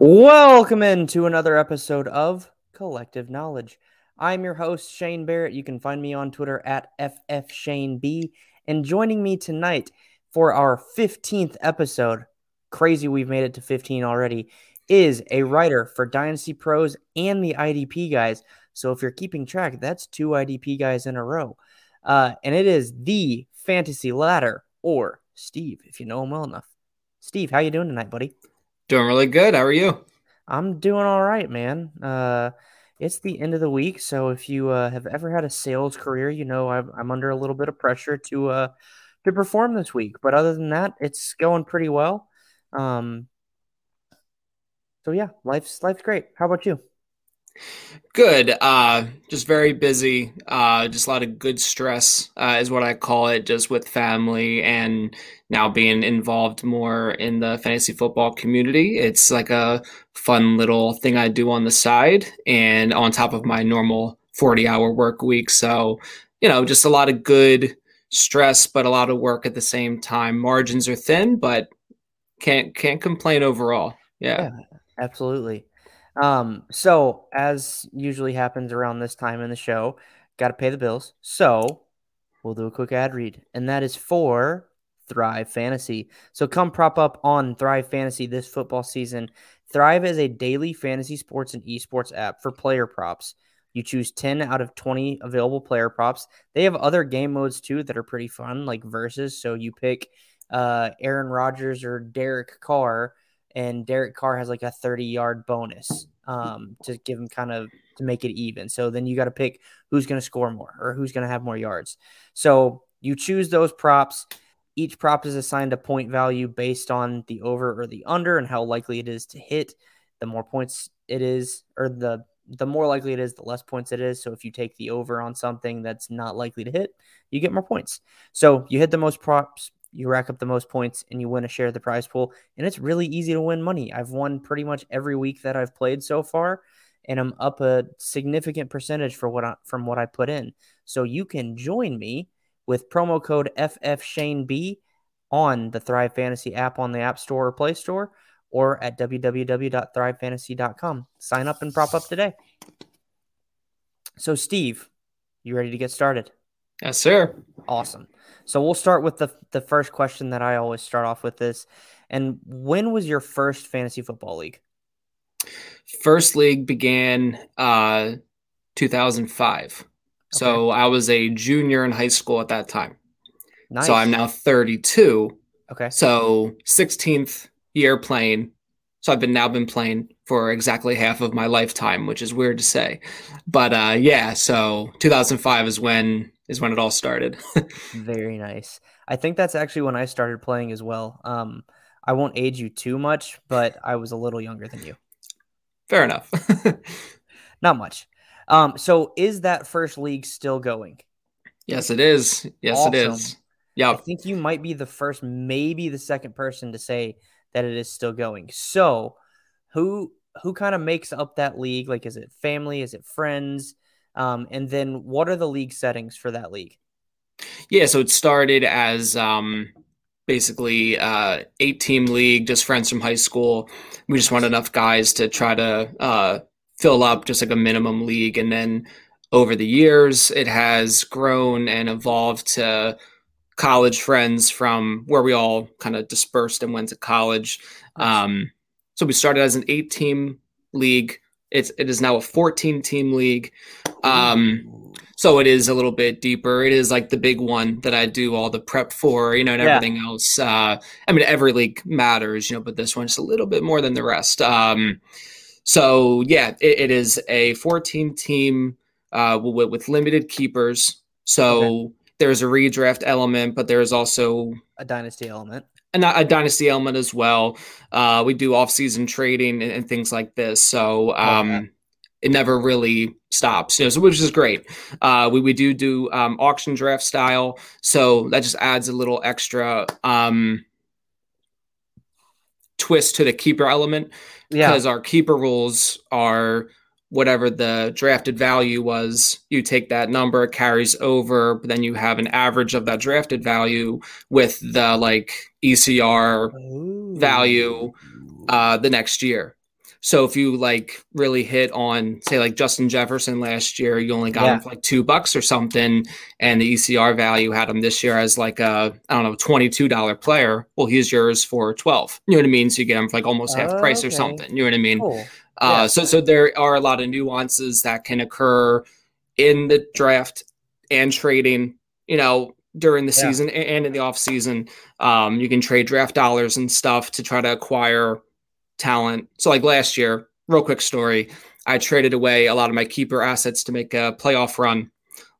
Welcome into another episode of Kollectiv Knowledge. I'm your host, Shane Barrett. You can find me on Twitter at FFShaneB. And joining me tonight for our 15th episode, crazy we've made it to 15 already, is a writer for Dynasty Pros and the IDP guys. So if you're keeping track, that's two IDP guys in a row. Uh, and it is the Fantasy Ladder, or Steve, if you know him well enough. Steve, how you doing tonight, buddy? Doing really good. How are you? I'm doing all right, man. Uh, it's the end of the week, so if you uh, have ever had a sales career, you know I'm, I'm under a little bit of pressure to uh, to perform this week. But other than that, it's going pretty well. Um, so yeah, life's life's great. How about you? Good. Uh, just very busy. Uh, just a lot of good stress uh, is what I call it, just with family and now being involved more in the fantasy football community. It's like a fun little thing I do on the side and on top of my normal 40 hour work week. So, you know, just a lot of good stress, but a lot of work at the same time. Margins are thin, but can't can't complain overall. yeah, yeah absolutely. Um, so as usually happens around this time in the show, got to pay the bills. So we'll do a quick ad read, and that is for Thrive Fantasy. So come prop up on Thrive Fantasy this football season. Thrive is a daily fantasy sports and esports app for player props. You choose 10 out of 20 available player props. They have other game modes too that are pretty fun, like versus. So you pick uh, Aaron Rodgers or Derek Carr and Derek Carr has like a 30 yard bonus um, to give him kind of to make it even. So then you got to pick who's going to score more or who's going to have more yards. So you choose those props. Each prop is assigned a point value based on the over or the under and how likely it is to hit. The more points it is, or the the more likely it is, the less points it is. So if you take the over on something that's not likely to hit, you get more points. So you hit the most props you rack up the most points and you win a share of the prize pool. And it's really easy to win money. I've won pretty much every week that I've played so far, and I'm up a significant percentage for what I, from what I put in. So you can join me with promo code FFShaneB on the Thrive Fantasy app on the App Store or Play Store or at www.thrivefantasy.com. Sign up and prop up today. So, Steve, you ready to get started? Yes, sir. Awesome. So we'll start with the the first question that I always start off with this. And when was your first fantasy football league? First league began uh 2005. Okay. So I was a junior in high school at that time. Nice. So I'm now 32. Okay. So 16th year playing. So I've been now been playing for exactly half of my lifetime, which is weird to say. But uh yeah, so 2005 is when is when it all started. Very nice. I think that's actually when I started playing as well. Um, I won't age you too much, but I was a little younger than you. Fair enough. Not much. Um, so is that first league still going? Yes, it is. Yes, awesome. it is. Yeah. I think you might be the first, maybe the second person to say that it is still going. So who who kind of makes up that league? Like is it family? Is it friends? Um, and then what are the league settings for that league? Yeah, so it started as um, basically uh, eight team league, just friends from high school. We just want enough guys to try to uh, fill up just like a minimum league. And then over the years, it has grown and evolved to college friends from where we all kind of dispersed and went to college. Um, so we started as an eight team league it's it is now a 14 team league. Um, so it is a little bit deeper. It is like the big one that I do all the prep for, you know, and everything else. Uh, I mean, every league matters, you know, but this one's a little bit more than the rest. Um, so yeah, it, it is a 14 team uh, with, with limited keepers. So okay. there's a redraft element, but there's also a dynasty element and a dynasty element as well. Uh, we do off-season trading and, and things like this, so um, okay. it never really stops. You know, so which is great. Uh, we we do do um, auction draft style, so that just adds a little extra um, twist to the keeper element because yeah. our keeper rules are whatever the drafted value was, you take that number, it carries over, but then you have an average of that drafted value with the like ECR Ooh. value uh, the next year. So if you like really hit on, say, like Justin Jefferson last year, you only got yeah. him for like two bucks or something, and the ECR value had him this year as like a I don't know twenty two dollar player. Well, he's yours for twelve. You know what I mean? So you get him for like almost half price okay. or something. You know what I mean? Cool. Uh, yeah. So so there are a lot of nuances that can occur in the draft and trading. You know, during the yeah. season and in the off season. Um, you can trade draft dollars and stuff to try to acquire talent. So like last year, real quick story, I traded away a lot of my keeper assets to make a playoff run.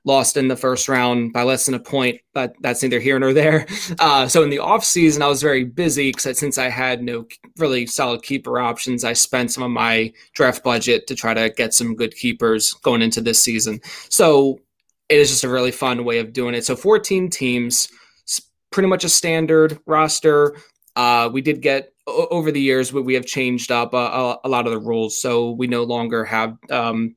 Lost in the first round by less than a point, but that's neither here nor there. Uh, so in the off season, I was very busy because since I had no really solid keeper options, I spent some of my draft budget to try to get some good keepers going into this season. So it is just a really fun way of doing it. So 14 teams, pretty much a standard roster. Uh, we did get over the years, we have changed up a, a, lot of the rules, so we no longer have um,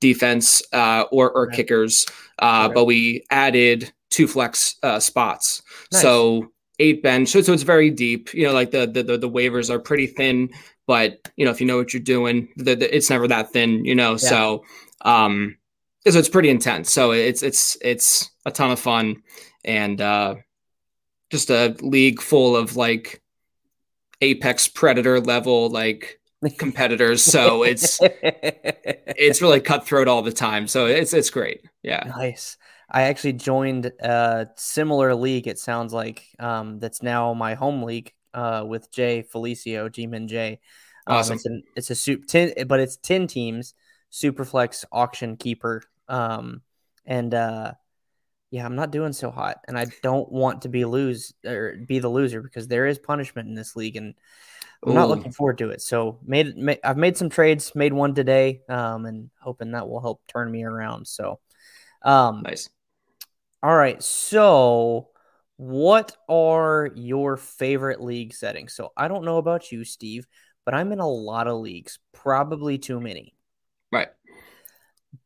defense uh, or, or kickers, uh, but we added two flex uh, spots. Nice. So eight bench, so, so it's very deep. You know, like the, the the the waivers are pretty thin, but you know if you know what you're doing, the, the, it's never that thin. You know, yeah. so um, so it's pretty intense. So it's it's it's a ton of fun and uh, just a league full of like apex predator level like competitors. So it's it's really cutthroat all the time. So it's it's great. Yeah. Nice. I actually joined a similar league. It sounds like um, that's now my home league uh, with Jay Felicio, G-Man Jay. Um, awesome. It's, an, it's a soup ten, but it's ten teams. Superflex auction keeper. Um, and uh, yeah, I'm not doing so hot, and I don't want to be lose or be the loser because there is punishment in this league, and I'm Ooh. not looking forward to it. So made, made, I've made some trades, made one today, um, and hoping that will help turn me around. So, um, nice. All right, so what are your favorite league settings? So I don't know about you, Steve, but I'm in a lot of leagues, probably too many. Right.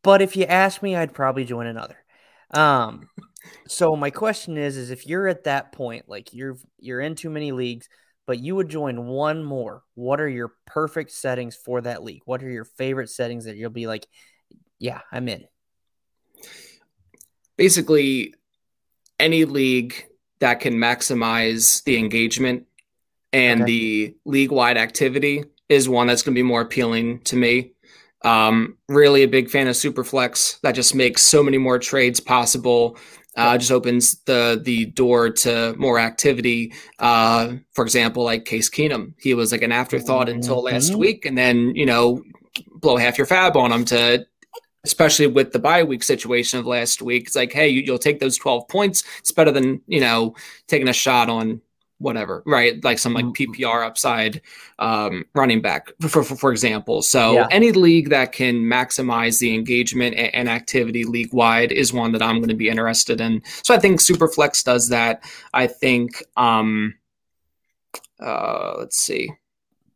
But if you ask me, I'd probably join another. Um, so my question is, is if you're at that point, like you're you're in too many leagues, but you would join one more, what are your perfect settings for that league? What are your favorite settings that you'll be like, yeah, I'm in? Basically, any league that can maximize the engagement and okay. the league wide activity is one that's going to be more appealing to me. Um, really a big fan of Superflex. That just makes so many more trades possible. Uh, just opens the the door to more activity. Uh, for example, like Case Keenum, he was like an afterthought until last mm-hmm. week, and then you know blow half your FAAB on him to especially with the bye week situation of last week. It's like, hey, you, will take those 12 points. It's better than, you know, taking a shot on whatever, right? Like some like mm-hmm. PPR upside um, running back, for, for, for example. So yeah. any league that can maximize the engagement and, and activity league wide is one that I'm going to be interested in. So I think Superflex does that. I think, um, uh, let's see.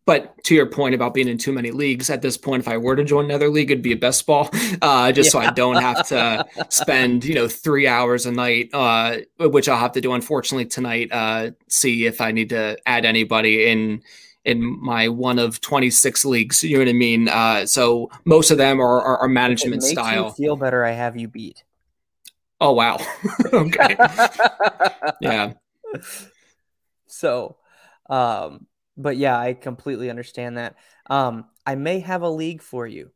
But to your point about being in too many leagues, at this point, if I were to join another league, it'd be a best ball, uh, just yeah. so I don't have to spend you know three hours a night, uh, which I'll have to do unfortunately tonight. Uh, see if I need to add anybody in in my one of 26 leagues. You know what I mean? Uh, so most of them are, are, are management style. feel better. I have you beat. Oh wow. okay. yeah. So, um, but yeah, I completely understand that. Um, I may have a league for you,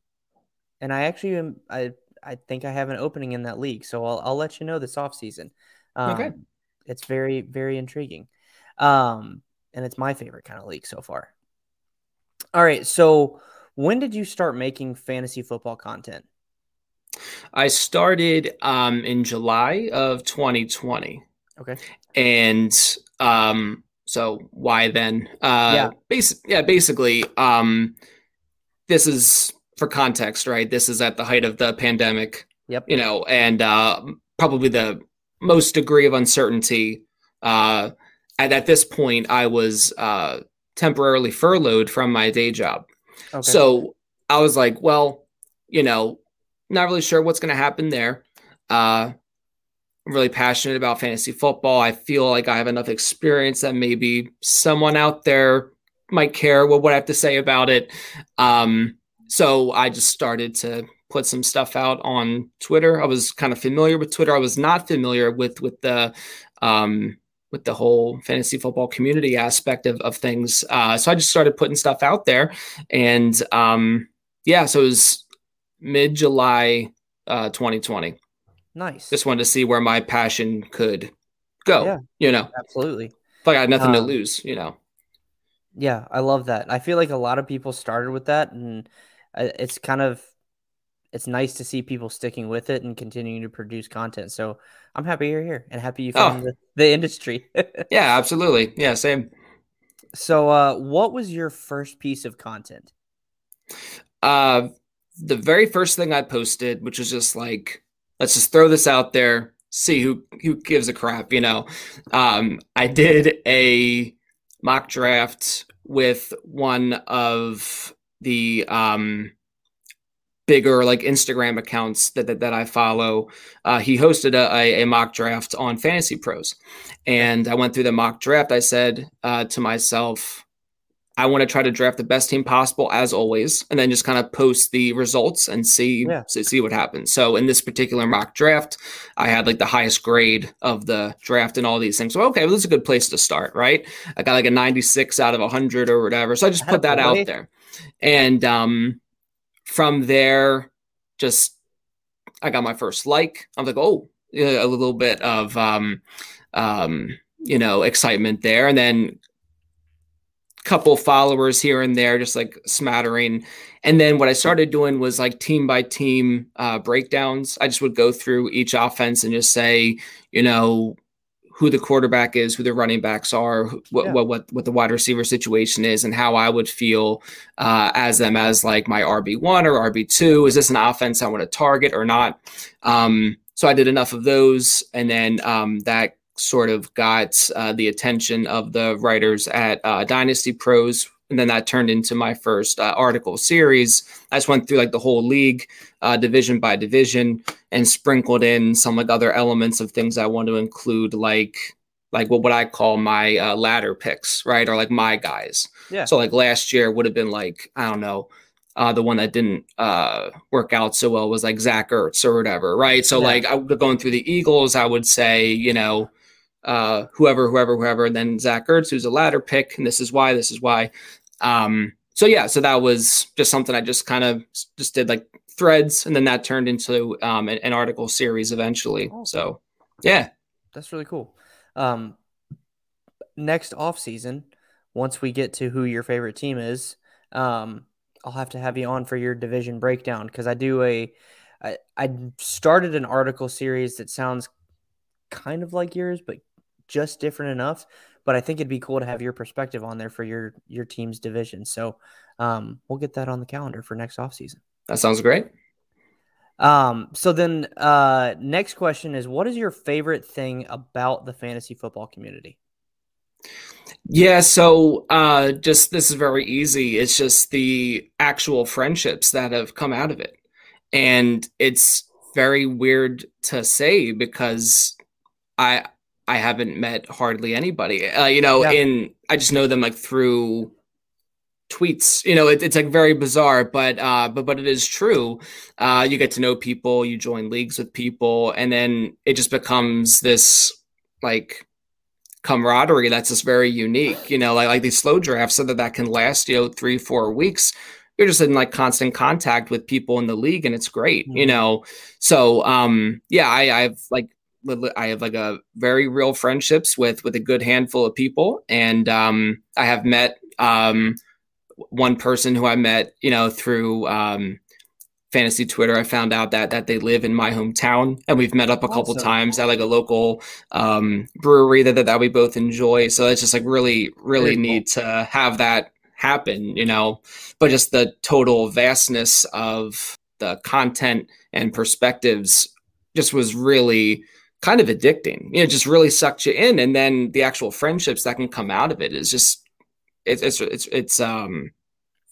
and I actually am. I I think I have an opening in that league, so I'll I'll let you know this off season. Um, okay, it's very very intriguing, um, and it's my favorite kind of league so far. All right, so when did you start making fantasy football content? I started um, in July of 2020. Okay, and um, so why then? Uh, yeah. Basi- yeah, basically, um, this is for context, right? This is at the height of the pandemic. Yep. You know, and uh, probably the most degree of uncertainty. Uh, and at this point, I was uh, temporarily furloughed from my day job. Okay. So I was like, well, you know, not really sure what's going to happen there. Uh, I'm really passionate about fantasy football. I feel like I have enough experience that maybe someone out there might care what, what I have to say about it. Um, so I just started to put some stuff out on Twitter. I was kind of familiar with Twitter. I was not familiar with with the um, with the whole fantasy football community aspect of, of things. Uh, so I just started putting stuff out there, and um, yeah, so it was mid July uh, 2020. Nice. Just wanted to see where my passion could go. Yeah, you know, absolutely. Like I had nothing um, to lose, you know. Yeah, I love that. I feel like a lot of people started with that, and uh, it's kind of it's nice to see people sticking with it and continuing to produce content. So I'm happy you're here and happy you found oh. the, the industry. yeah, absolutely. Yeah, same. So, uh, what was your first piece of content? Uh, the very first thing I posted, which was just like, let's just throw this out there, see who who gives a crap, you know. Um, I did a mock draft with one of the um bigger like Instagram accounts that that, that I follow. Uh, he hosted a, a, mock draft on Fantasy Pros, and I went through the mock draft. I said uh, to myself, I want to try to draft the best team possible as always, and then just kind of post the results and see yeah. see, what happens. So in this particular mock draft, I had like the highest grade of the draft and all these things. So okay, well, this is a good place to start, right? I got like a 96 out of 100 or whatever. So I just put that out there, and um, from there, just I got my first like. I'm like, oh, a little bit of um, um, you know excitement there, and then couple followers here and there, just like smattering. And then what I started doing was like team by team uh, breakdowns. I just would go through each offense and just say, you know, who the quarterback is, who the running backs are, what yeah. what, what what the wide receiver situation is, and how I would feel uh, as them as like my RB one or RB two. Is this an offense I want to target or not? Um, so I did enough of those, and then um, that sort of got uh, the attention of the writers at uh, Dynasty Pros and then that turned into my first uh, article series. I just went through like the whole league, uh, division by division, and sprinkled in some like other elements of things I want to include, like like what what I call my uh, ladder picks, right, or like my guys. Yeah. So like last year would have been like I don't know. Uh, the one that didn't uh, work out so well was like Zach Ertz or whatever, right? So yeah. like I would going through the Eagles, I would say, you know, uh, whoever, whoever, whoever, and then Zach Ertz, who's a ladder pick, and this is why, this is why. Um, so yeah, so that was just something I just kind of just did like threads, and then that turned into um, an, an article series eventually. Oh. So yeah, that's really cool. Um, next off season, once we get to who your favorite team is, um, I'll have to have you on for your division breakdown because I do a I, I started an article series that sounds kind of like yours, but just different enough but I think it'd be cool to have your perspective on there for your your team's division. So um, we'll get that on the calendar for next offseason. That sounds great. Um, so then uh, next question is what is your favorite thing about the fantasy football community? Yeah, so uh, just this is very easy. It's just the actual friendships that have come out of it. And it's very weird to say because I I haven't met hardly anybody. Uh, you know, yeah. in I just know them like through tweets. You know, it, it's like very bizarre, but uh, but but it is true. Uh, you get to know people, you join leagues with people, and then it just becomes this like camaraderie that's just very unique. You know, like like these slow drafts, so that that can last you know three four weeks. You're just in like constant contact with people in the league, and it's great. Mm-hmm. You know, so um, yeah, I, I've like I have like a very real friendships with with a good handful of people, and um, I have met um, one person who I met, you know, through um, fantasy Twitter. I found out that that they live in my hometown, and we've met up a awesome. couple times at like a local um, brewery that, that that we both enjoy. So it's just like really really very neat to have that happen, you know. But just the total vastness of the content and perspectives just was really kind of addicting. You know, just really sucked you in, and then the actual friendships that can come out of it is just it's it's it's, it's um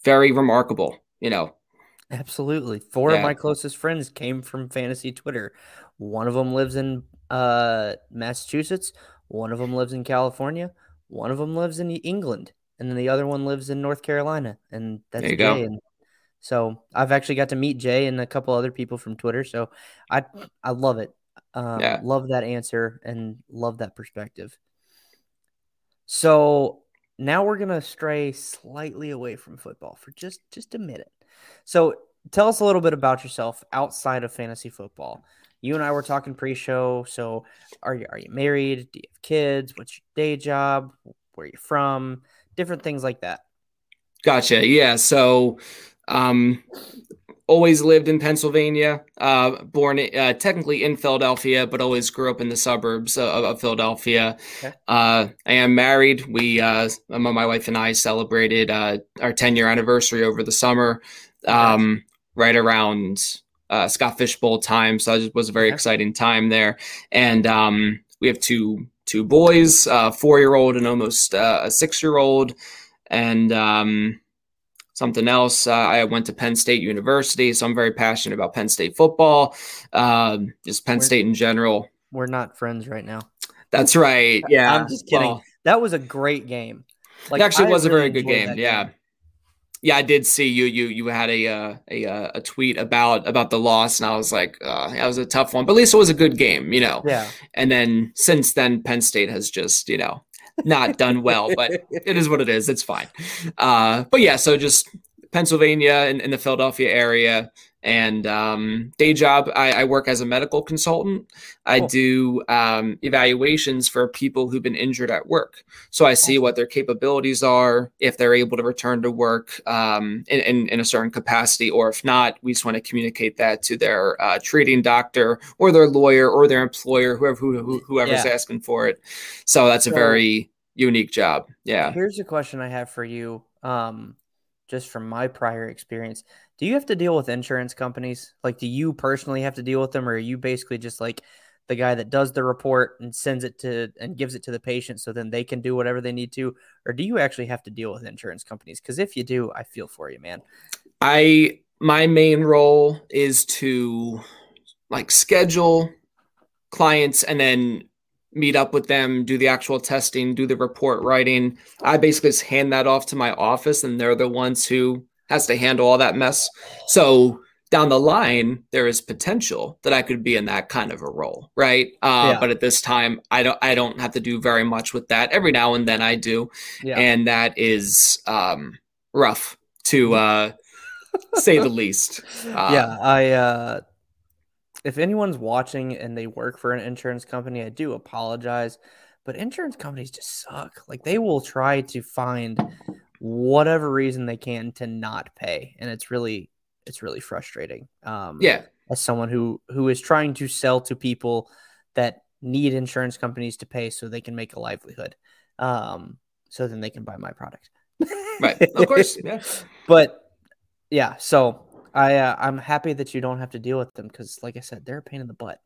very remarkable. You know, absolutely. Four yeah. of my closest friends came from fantasy Twitter. One of them lives in uh Massachusetts. One of them lives in California. One of them lives in England. and then the other one lives in North Carolina, and that's There you Jay. go. And so I've actually got to meet Jay and a couple other people from Twitter. So I I love it. Um, Yeah. Love that answer and love that perspective. So now we're gonna stray slightly away from football for just just a minute. So tell us a little bit about yourself outside of fantasy football. You and I were talking pre-show. So are you are you married? Do you have kids? What's your day job? Where are you from? Different things like that. Gotcha. Yeah. So, um, always lived in Pennsylvania. Uh, born uh, technically in Philadelphia, but always grew up in the suburbs of, of Philadelphia. Okay. Uh, I am married. We, uh, my wife and I, celebrated uh, our 10 year anniversary over the summer, um, right around uh, Scott Fish Bowl time. So it was a very Okay. exciting time there. And um, we have two two boys, a four year old and almost uh, a six year old and um, something else. Uh, I went to Penn State University, so I'm very passionate about Penn State football, um, just Penn Where- State in general. We're not friends right now. That's right. Yeah, I'm just kidding. Well, That was a great game. it actually I was a very good game. Yeah. Yeah, I did see you. You you had a uh, a uh, a tweet about about the loss, and I was like, uh, that was a tough one, but at least it was a good game, you know. Yeah. And then since then, Penn State has just you know not done well, but it is what it is. It's fine. Uh, but yeah, so just Pennsylvania and in, the Philadelphia area. And um, day job, I, I work as a medical consultant. I Cool. do um, evaluations for people who've been injured at work. So I see what their capabilities are, if they're able to return to work um, in, in, in a certain capacity, or if not, we just want to communicate that to their uh, treating doctor or their lawyer or their employer, whoever who, who, whoever's Yeah. asking for it. So that's a very unique job. Yeah. Here's a question I have for you. Um, just from my prior experience, do you have to deal with insurance companies? Like, do you personally have to deal with them, or are you basically just like the guy that does the report and sends it to and gives it to the patient so then they can do whatever they need to? Or do you actually have to deal with insurance companies? Because if you do, I feel for you, man. I my main role is to like schedule clients and then meet up with them, do the actual testing, do the report writing. I basically just hand that off to my office and they're the ones who has to handle all that mess. So down the line, there is potential that I could be in that kind of a role, right? Uh, Yeah. But at this time, I don't. I don't have to do very much with that. Every now and then, I do, Yeah. and that is um, rough to uh, say the least. Uh, yeah, I uh if anyone's watching and they work for an insurance company, I do apologize, but insurance companies just suck. Like they will try to find whatever reason they can to not pay, and it's really it's really frustrating. Um yeah, as someone who who is trying to sell to people that need insurance companies to pay so they can make a livelihood. Um so then they can buy my product. right. Of course. Yeah. but yeah, so I uh, I'm happy that you don't have to deal with them because, like I said, they're a pain in the butt.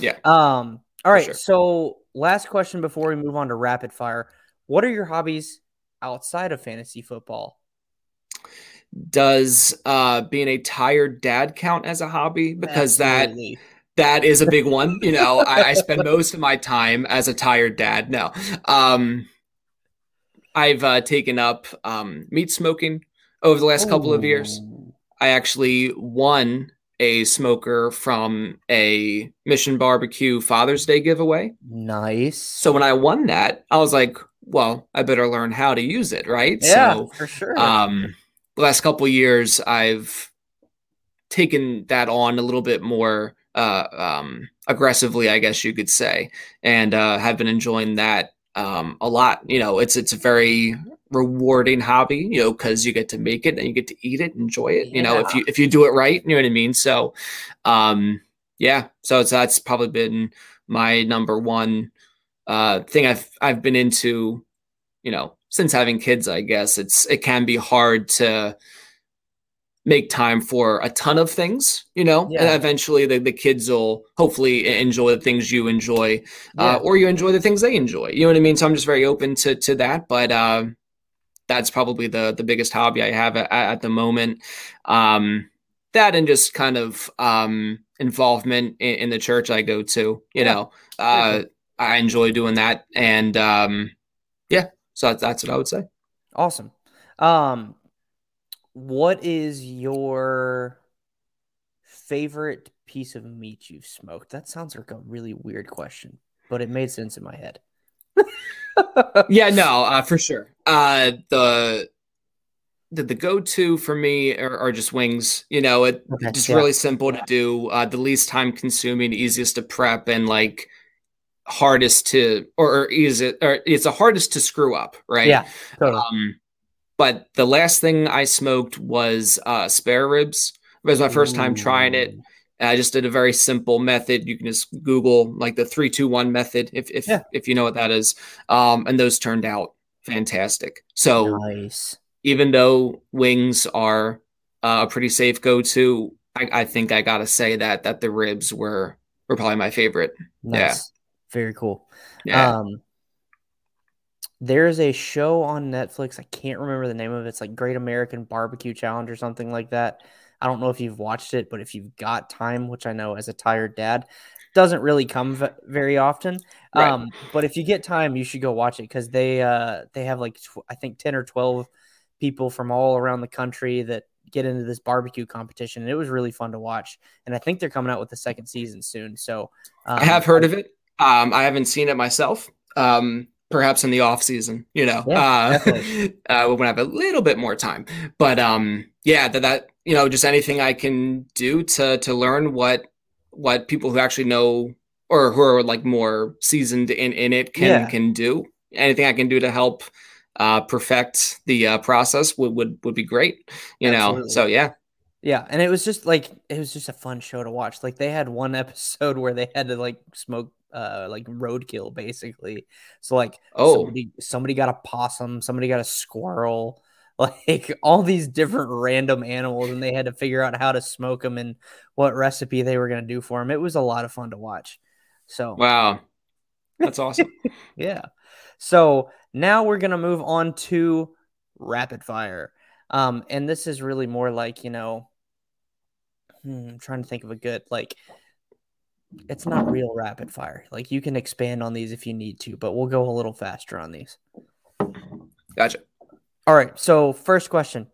Yeah. Um. All right. sure. So last question before we move on to rapid fire: What are your hobbies outside of fantasy football? Does uh, being a tired dad count as a hobby? Because that that is a big one. You know, I, I spend most of my time as a tired dad. No, um, I've uh, taken up um, meat smoking over the last couple of years. I actually won a smoker from a Mission Barbecue Father's Day giveaway. Nice. So when I won that, I was like, well, I better learn how to use it, right? yeah, So for sure. um the last couple years i've taken that on a little bit more uh um aggressively i guess you could say and uh have been enjoying that um a lot you know it's it's a very rewarding hobby you know because you get to make it and you get to eat it enjoy it you know if you if you do it right you know what i mean so um yeah so it's that's probably been my number one uh thing i've i've been into you know since having kids i guess it's it can be hard to make time for a ton of things you know Yeah. and eventually the, the kids will hopefully enjoy the things you enjoy uh, Yeah. or you enjoy the things they enjoy you know what i mean so i'm just very open to to that but uh, that's probably the the biggest hobby i have at, at the moment um that and just kind of um involvement in, in the church i go to you know uh i enjoy doing that and um yeah so that's, that's what i would say Awesome. Um, what is your favorite piece of meat you've smoked? That sounds like a really weird question, but it made sense in my head. yeah, no, uh, for sure. Uh, the the, the go to for me are, are, just wings. You know, it okay, just yeah. really simple to do, uh, the least time consuming, easiest to prep, and like hardest to or, or is it or it's the hardest to screw up, right? Yeah. Totally. Um, but the last thing I smoked was uh, spare ribs. It was my first time trying it. I just did a very simple method. You can just Google like the three two one method if if yeah. if you know what that is. Um, and those turned out fantastic. So nice. even though wings are uh, a pretty safe go to, I, I, think I gotta say that that the ribs were were probably my favorite. Nice. Yeah, very cool. Yeah. Um, there's a show on Netflix. I can't remember the name of it. It's like Great American Barbecue Challenge or something like that. I don't know if you've watched it, but if you've got time, which I know as a tired dad doesn't really come v- very often. Right. Um, but if you get time, you should go watch it because they uh, they have like tw- I think ten or twelve people from all around the country that get into this barbecue competition, and it was really fun to watch. And I think they're coming out with the second season soon. So um, I have heard of it. Um, I haven't seen it myself. Um, perhaps in the off season, you know, yeah, uh, uh, when I have a little bit more time. But um, yeah, that that you know, just anything I can do to to learn what what people who actually know or who are like more seasoned in in it can yeah. can do. Anything I can do to help uh, perfect the uh, process would, would would be great. You Absolutely. know, so yeah. Yeah, and it was just like it was just a fun show to watch. Like they had one episode where they had to like smoke uh like roadkill basically. So like oh somebody, somebody got a possum, somebody got a squirrel, like all these different random animals, and they had to figure out how to smoke them and what recipe they were going to do for them. It was a lot of fun to watch. So wow, that's awesome. yeah. So now we're going to move on to rapid fire. Um, and this is really more like, you know, hmm, I'm trying to think of a good, like, it's not real rapid fire. Like, you can expand on these if you need to, but we'll go a little faster on these. Gotcha. All right. So, first question.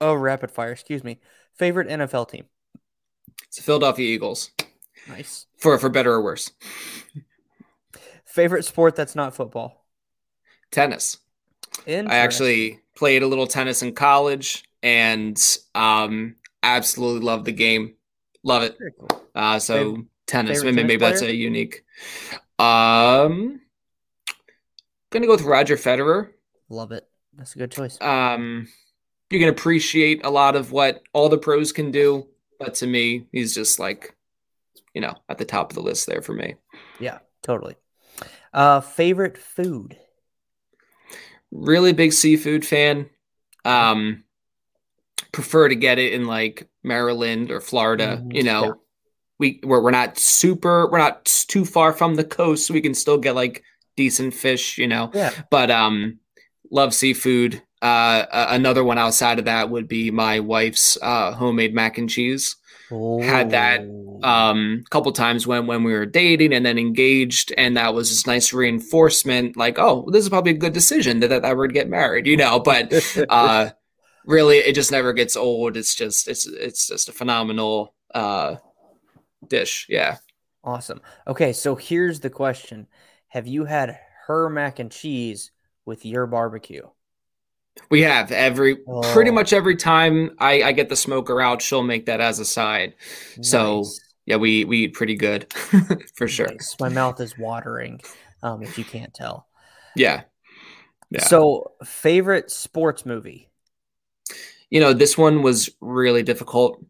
Oh, rapid fire. Excuse me. Favorite NFL team? It's the Philadelphia Eagles. Nice. For for better or worse. Favorite sport that's not football? Tennis. I actually played a little tennis in college and um absolutely love the game. Love it. Cool. Uh so favorite, tennis. Favorite maybe, maybe that's a unique. Um gonna go with Roger Federer. Love it. That's a good choice. Um, you can appreciate a lot of what all the pros can do, but to me, he's just like, you know, at the top of the list there for me. Yeah, totally. Uh, favorite food? Really big seafood fan. Um, prefer to get it in like Maryland or Florida. Mm-hmm. You know, yeah. we we're, we're not super, we're not too far from the coast, so we can still get like decent fish. You know, yeah. But um, love seafood. Uh, another one outside of that would be my wife's uh, homemade mac and cheese. Had that a um, couple times when when we were dating and then engaged, and that was this nice reinforcement. Like, oh, this is probably a good decision that that, that we're get married, you know. But uh, really, it just never gets old. It's just it's it's just a phenomenal uh, dish. Yeah. Awesome. Okay, so here's the question: Have you had her mac and cheese with your barbecue? We have every oh. pretty much every time I, I get the smoker out, she'll make that as a side. Nice. So yeah, we we eat pretty good for sure. Nice. My mouth is watering, um, if you can't tell. Yeah. yeah. So favorite sports movie? You know, this one was really difficult.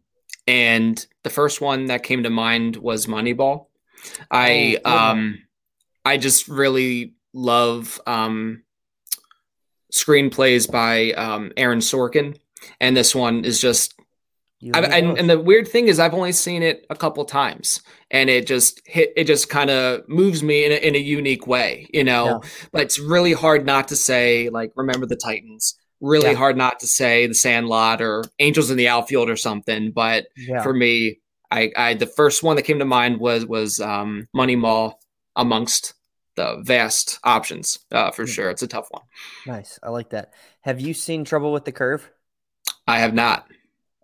And the first one that came to mind was Moneyball. I oh, um I just really love um screenplays by um, Aaron Sorkin, and this one is just. and, and the weird thing is, I've only seen it a couple times, and it just hit. It just kind of moves me in a, in a unique way, you know. Yeah. But it's really hard not to say like, "Remember the Titans." Really yeah. hard not to say The Sandlot or Angels in the Outfield or something. But yeah. for me, I, I the first one that came to mind was was um, Moneyball amongst the vast options uh, for sure. It's a tough one. Nice, I like that. Have you seen Trouble with the Curve? I have not.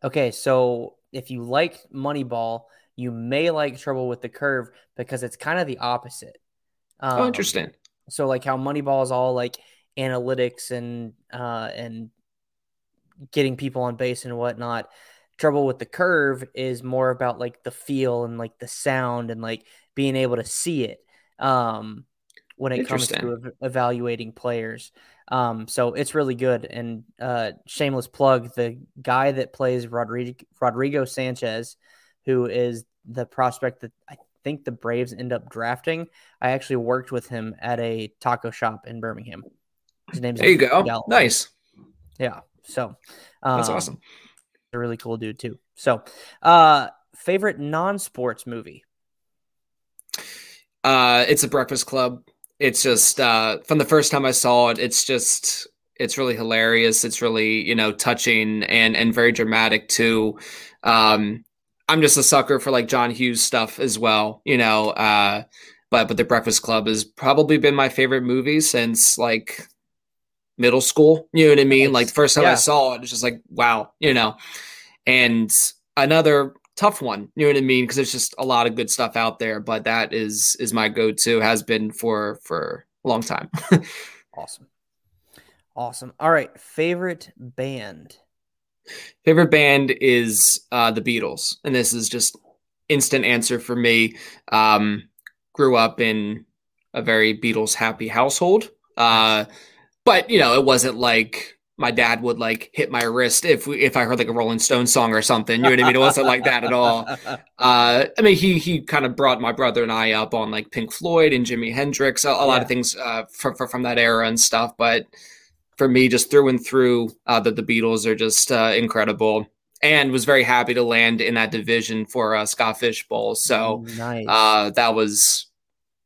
Okay, so if you like Moneyball, you may like Trouble with the Curve because it's kind of the opposite. Um, oh, interesting. So like how Moneyball is all like analytics and uh, and getting people on base and whatnot. Trouble with the Curve is more about like the feel and like the sound and like being able to see it um, when it comes to evaluating players. Um, so it's really good. And uh, shameless plug: the guy that plays Rodrigo, Rodrigo Sanchez, who is the prospect that I think the Braves end up drafting. I actually worked with him at a taco shop in Birmingham. His name's there. You go. Gallo. Nice. Yeah. So um, that's awesome. A really cool dude too. So, uh, favorite non-sports movie? Uh, it's a Breakfast Club. It's just uh, from the first time I saw it, it's just it's really hilarious. It's really you know touching and and very dramatic too. Um, I'm just a sucker for like John Hughes stuff as well, you know. Uh, but but The Breakfast Club has probably been my favorite movie since like middle school. You know what I mean? Like the first time yeah. I saw it, it's just like wow, you know. And another tough one, you know what I mean? Because there's just a lot of good stuff out there. But that is is my go to, has been for for a long time. awesome, awesome. All right, favorite band. Favorite band is uh, the Beatles, and this is just instant answer for me. Um, grew up in a very Beatles happy household, uh, but you know it wasn't like my dad would like hit my wrist if we, if I heard like a Rolling Stone song or something. You know what I mean? It wasn't like that at all. Uh, I mean, he he kind of brought my brother and I up on like Pink Floyd and Jimi Hendrix, a, a lot of things uh, from from that era and stuff. But for me, just through and through, uh, that the Beatles are just uh, incredible. And was very happy to land in that division for uh, Scott Fish Bowl. So nice. uh, that was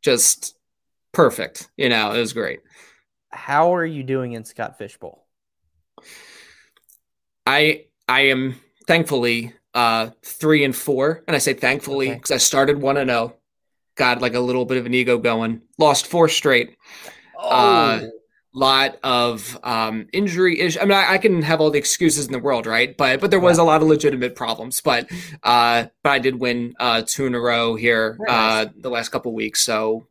just perfect. You know, it was great. How are you doing in Scott Fish Bowl? I I am thankfully uh three and four, and I say thankfully because okay. I started one and zero, oh. got like a little bit of an ego going, lost four straight. Uh, oh. Uh, lot of um, injury issues. I mean, I, I, can have all the excuses in the world, right? But but there was a lot of legitimate problems. But uh, but I did win uh, two in a row here uh, the last couple weeks, so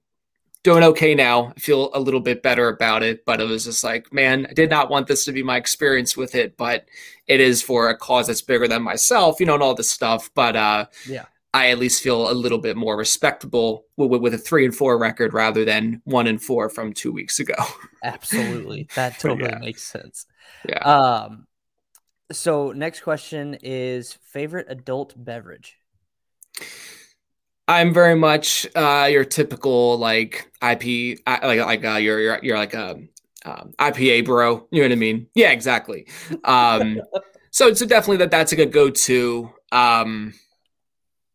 doing okay now. I feel a little bit better about it. But it was just like, man, I did not want this to be my experience with it, but it is for a cause that's bigger than myself, you know, and all this stuff. But uh, yeah. I at least feel a little bit more respectable with, with, a three and four record rather than one and four from two weeks ago. Absolutely, that totally yeah. makes sense. Yeah. Um. So next question is favorite adult beverage. I'm very much uh, your typical like IP like like uh, you're you're you're like a um, IPA bro. You know what I mean? Yeah, exactly. Um, so so definitely that that's a good go to. Um,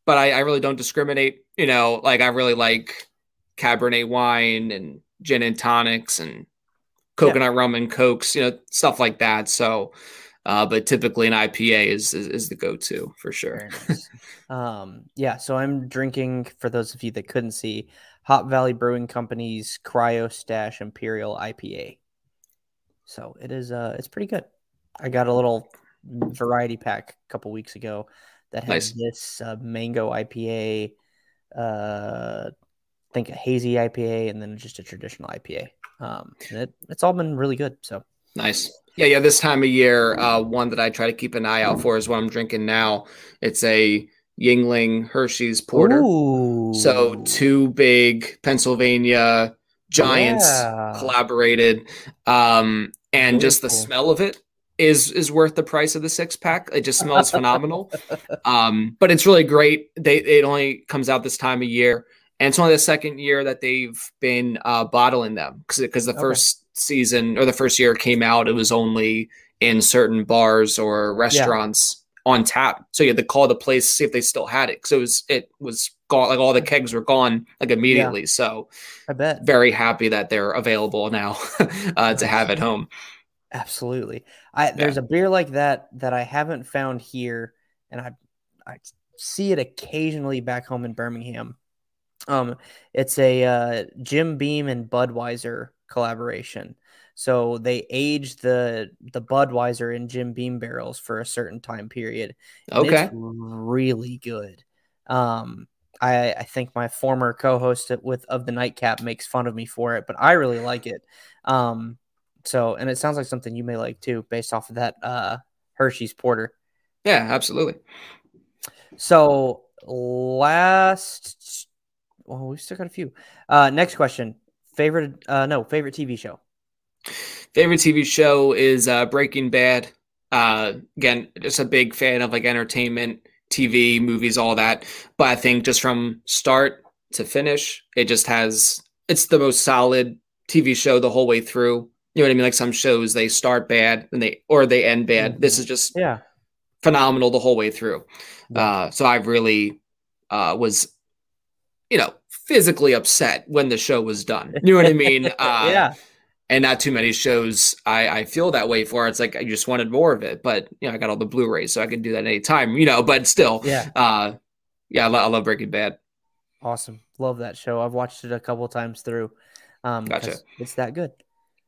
but I, I really don't discriminate. You know, like I really like Cabernet wine and gin and tonics and coconut yeah. rum and cokes, you know, stuff like that. So, uh, but typically an IPA is, is, is the go-to for sure. Nice. um, yeah. So I'm drinking for those of you that couldn't see Hop Valley Brewing Company's Cryo Stash Imperial IPA. So it is, uh, it's pretty good. I got a little variety pack a couple weeks ago that has nice. this uh, mango IPA, uh, I think a hazy IPA, and then just a traditional IPA. Um, it, it's all been really good. So nice. Yeah, yeah. This time of year, uh, one that I try to keep an eye out for is what I'm drinking now. It's a Yuengling Hershey's Porter. Ooh. So two big Pennsylvania giants yeah. collaborated, um, and just the smell of it is is worth the price of the six pack. It just smells phenomenal. Um, but it's really great. They it only comes out this time of year, and it's only the second year that they've been uh, bottling them because because the okay. first season or the first year it came out, it was only in certain bars or restaurants yeah. on tap. So you had to call the place see if they still had it because it was it was gone. Like all the kegs were gone like immediately. Yeah. So I bet very happy that they're available now uh, to have at home. Absolutely. I there's a beer like that that I haven't found here, and I I see it occasionally back home in Birmingham. Um, it's a uh, Jim Beam and Budweiser collaboration. So they age the the Budweiser and Jim Beam barrels for a certain time period. Okay, really good. Um, I, I think my former co-host with of the nightcap makes fun of me for it, but I really like it. Um, so and it sounds like something you may like too, based off of that uh, Hershey's Porter. Yeah, absolutely. So last, well, we still got a few. Uh, next question: favorite? Uh, no, favorite TV show. Favorite TV show is uh, Breaking Bad. Uh, again, just a big fan of like entertainment, TV, movies, all that. But I think just from start to finish, it just has it's the most solid TV show the whole way through. You know what I mean? Like some shows they start bad and they or they end bad. Mm-hmm. This is just yeah phenomenal the whole way through. Uh, so I really uh, was, you know, physically upset when the show was done. You know what I mean? Uh, yeah. And not too many shows I, I feel that way for. It's like I just wanted more of it, but you know I got all the Blu-rays, so I can do that anytime. You know, but still, yeah, uh, yeah, I, lo- I love Breaking Bad. Awesome, love that show. I've watched it a couple times through. Um, gotcha. It's that good.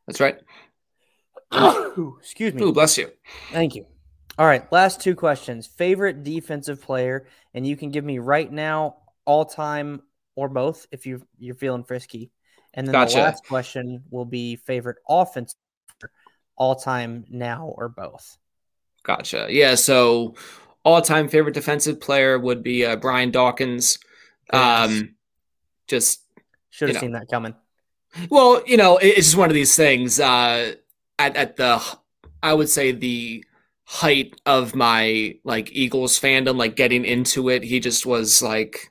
That's right. excuse me. Ooh, bless you. Thank you. All right, last two questions. Favorite defensive player, and you can give me right now, all time, or both if you you're feeling frisky. And then gotcha. the last question will be favorite offense all time now or both. Gotcha. Yeah. So all time favorite defensive player would be uh, Brian Dawkins. Um, just should have seen know. that coming. Well, you know, it's just one of these things. Uh, at, at the, I would say the height of my like Eagles fandom, like getting into it. He just was like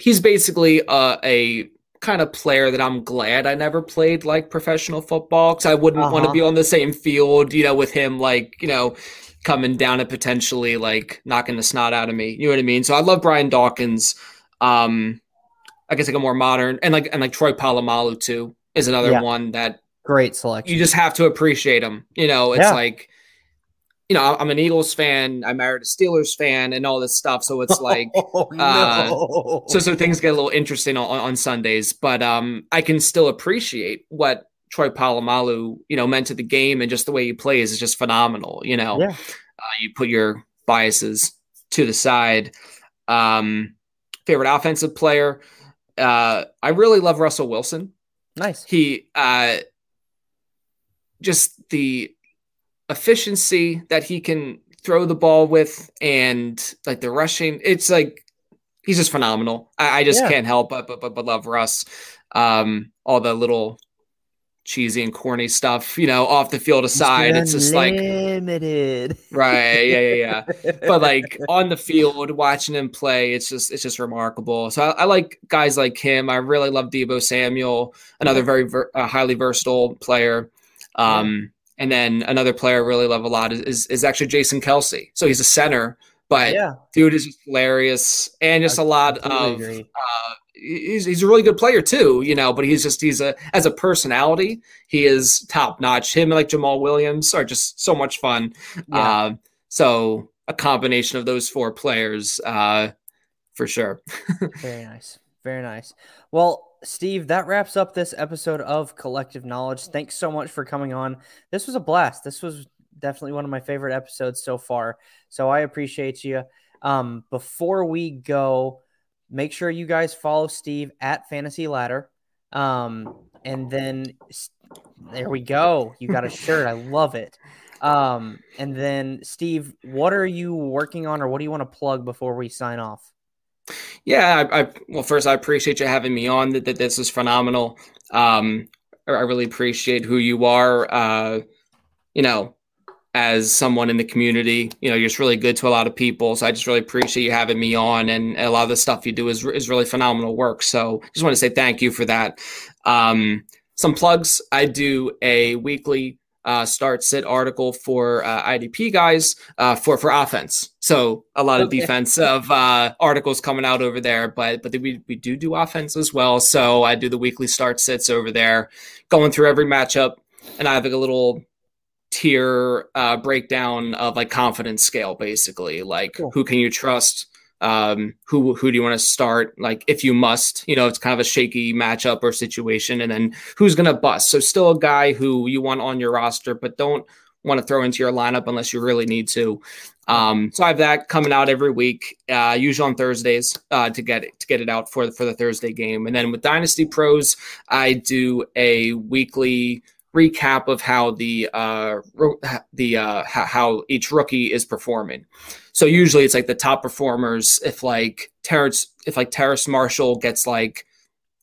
he's basically uh, a kind of player that I'm glad I never played like professional football because I wouldn't uh-huh. want to be on the same field, you know, with him like, you know, coming down and potentially like knocking the snot out of me. You know what I mean? So I love Brian Dawkins. Um I guess like a more modern and like and like Troy Polamalu too is another yeah. one that Great selection. You just have to appreciate them. You know, it's yeah. like, you know, I'm an Eagles fan. I married a Steelers fan, and all this stuff. So it's like, oh, no. uh, so so things get a little interesting on, on Sundays. But um, I can still appreciate what Troy Polamalu, you know, meant to the game, and just the way he plays is just phenomenal. You know, yeah. uh, you put your biases to the side. Um, favorite offensive player. Uh, I really love Russell Wilson. Nice. He uh, just the efficiency that he can throw the ball with and like the rushing. It's like he's just phenomenal. I, I just yeah. can't help but, but but but love Russ. Um, all the little cheesy and corny stuff, you know, off the field aside. It's just like limited. Right. Yeah, yeah, yeah. but like on the field, watching him play, it's just it's just remarkable. So I, I like guys like him. I really love Deebo Samuel, another very ver- uh, highly versatile player. Um. And then another player I really love a lot is, is, is actually Jason Kelce. So he's a center, but yeah. dude is just hilarious and just I a lot of. Uh, he's, he's a really good player too, you know. But he's just he's a as a personality, he is top notch. Him and like Jamaal Williams are just so much fun. Yeah. Uh, so a combination of those four players, uh, for sure. Very nice. Very nice. Well, Steve, that wraps up this episode of Kollectiv Knowledge. Thanks so much for coming on. This was a blast. This was definitely one of my favorite episodes so far. So I appreciate you. Um, before we go, make sure you guys follow Steve at Fantasy Ladder. Um, and then there we go. You got a shirt. I love it. Um, and then Steve, what are you working on or what do you want to plug before we sign off? Yeah, I, I, well, first I appreciate you having me on. That, this is phenomenal. Um, I really appreciate who you are. Uh, you know, as someone in the community, you know, you're just really good to a lot of people. So I just really appreciate you having me on, and a lot of the stuff you do is is really phenomenal work. So just want to say thank you for that. Um, some plugs. I do a weekly uh, start sit article for uh, IDP guys uh, for for offense. So a lot of defensive uh, articles coming out over there, but but we we do do offense as well. So I do the weekly start sits over there, going through every matchup, and I have like a little tier uh, breakdown of like confidence scale, basically like cool. who can you trust um, who who do you want to start? Like if you must, you know, it's kind of a shaky matchup or situation, and then who's going to bust. So still a guy who you want on your roster, but don't want to throw into your lineup unless you really need to. Um, so I have that coming out every week, uh, usually on Thursdays, uh, to get it to get it out for the, for the Thursday game. And then with Dynasty Pros, I do a weekly recap of how the uh, the uh, how each rookie is performing. So usually it's like the top performers. If like Terrace, if like Terrace Marshall gets like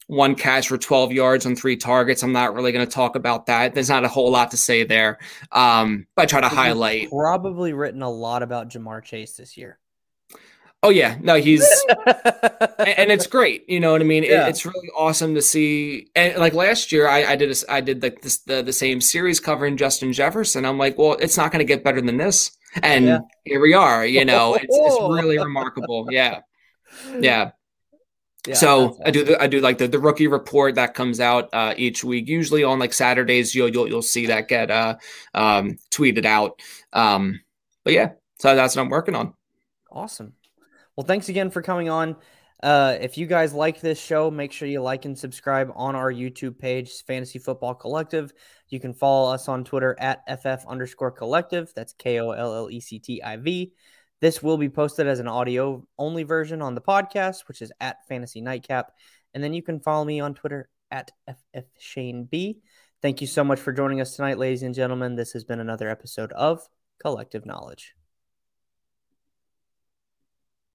one catch for 12 yards on three targets. I'm not really going to talk about that. There's not a whole lot to say there. Um, but I try to highlight. Probably written a lot about Ja'Marr Chase this year. Oh yeah, no, he's and it's great. You know what I mean? Yeah. It, it's really awesome to see. And like last year, I, I did a, I did the, this, the the same series covering Justin Jefferson. I'm like, well, it's not going to get better than this. And yeah. here we are. You know, it's, it's really remarkable. Yeah, yeah. Yeah, so I do the, I do like the, the rookie report that comes out uh, each week. Usually on like Saturdays, you'll you'll, you'll see that get uh, um, tweeted out. Um, but yeah, so that's what I'm working on. Awesome. Well, thanks again for coming on. Uh, if you guys like this show, make sure you like and subscribe on our YouTube page, Fantasy Football Kollectiv. You can follow us on Twitter at FF underscore Kollectiv. That's K O L L E C T I V. This will be posted as an audio only version on the podcast, which is at Fantasy Nightcap. And then you can follow me on Twitter at FF Shane B. Thank you so much for joining us tonight, ladies and gentlemen. This has been another episode of Kollectiv Knowledge.